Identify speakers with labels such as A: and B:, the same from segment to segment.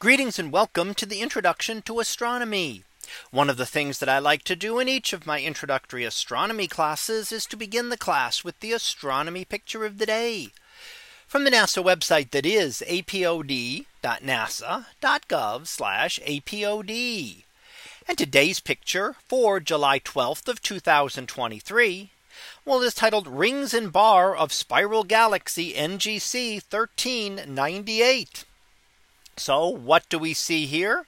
A: Greetings and welcome to the introduction to astronomy. One of the things that I like to do in each of my introductory astronomy classes is to begin the class with the astronomy picture of the day from the NASA website that is apod.nasa.gov apod. And today's picture for July 12th of 2023 well, is titled Rings and Bar of Spiral Galaxy NGC 1398. So what do we see here?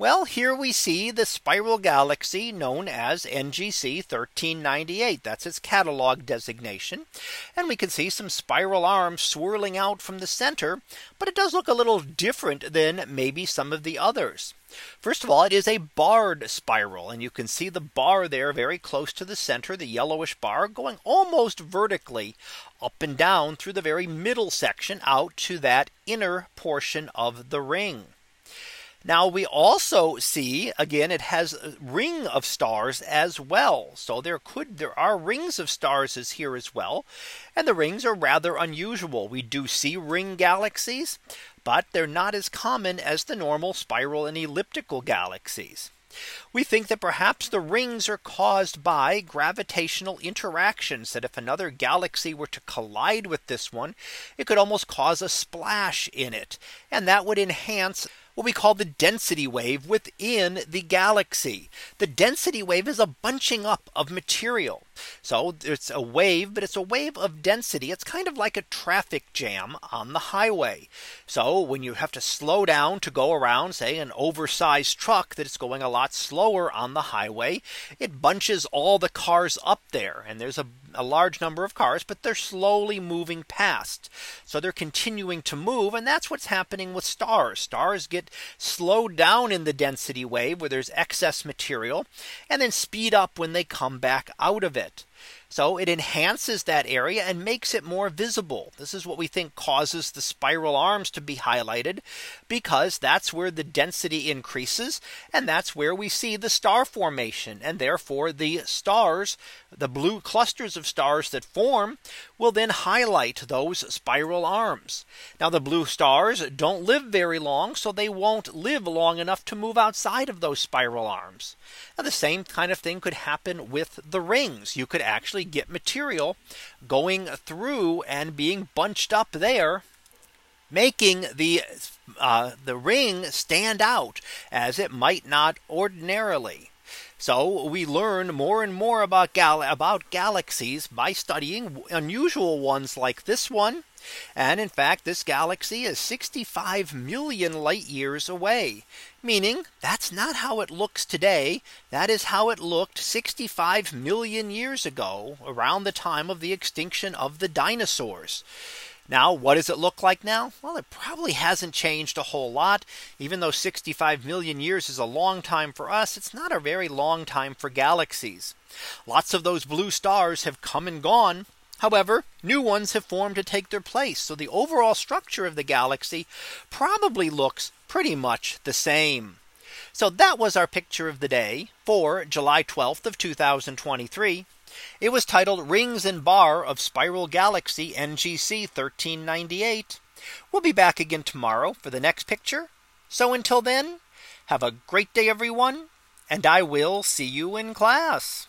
A: Well, here we see the spiral galaxy known as NGC 1398. That's its catalog designation. And we can see some spiral arms swirling out from the center, but it does look a little different than maybe some of the others. First of all, it is a barred spiral and you can see the bar there very close to the center, the yellowish bar going almost vertically up and down through the very middle section out to that inner portion of the ring. Now we also see again it has a ring of stars as well. So there could there are rings of stars as here as well. And the rings are rather unusual. We do see ring galaxies, but they're not as common as the normal spiral and elliptical galaxies. We think that perhaps the rings are caused by gravitational interactions that if another galaxy were to collide with this one, it could almost cause a splash in it. And that would enhance what we call the density wave within the galaxy. The density wave is a bunching up of material. So it's a wave, but it's a wave of density. It's kind of like a traffic jam on the highway. So when you have to slow down to go around, say, an oversized truck that is going a lot slower on the highway, it bunches all the cars up there. And there's a, a large number of cars, but they're slowly moving past. So they're continuing to move. And that's what's happening with stars. Stars get slow down in the density wave where there's excess material and then speed up when they come back out of it. So it enhances that area and makes it more visible. This is what we think causes the spiral arms to be highlighted because that's where the density increases. And that's where we see the star formation and therefore the stars, the blue clusters of stars that form will then highlight those spiral arms. Now the blue stars don't live very long, so they won't live long enough to move outside of those spiral arms. Now the same kind of thing could happen with the rings. You could actually get material going through and being bunched up there making the uh, the ring stand out as it might not ordinarily. So we learn more and more about gal- about galaxies by studying unusual ones like this one. And in fact, this galaxy is 65 million light years away, meaning that's not how it looks today. That is how it looked 65 million years ago around the time of the extinction of the dinosaurs. Now, what does it look like now? Well, it probably hasn't changed a whole lot. Even though 65 million years is a long time for us, it's not a very long time for galaxies. Lots of those blue stars have come and gone. However, new ones have formed to take their place. So the overall structure of the galaxy probably looks pretty much the same. So that was our picture of the day for July 12th of 2023. It was titled Rings and Bar of Spiral Galaxy NGC 1398. We'll be back again tomorrow for the next picture. So until then, have a great day, everyone, and I will see you in class.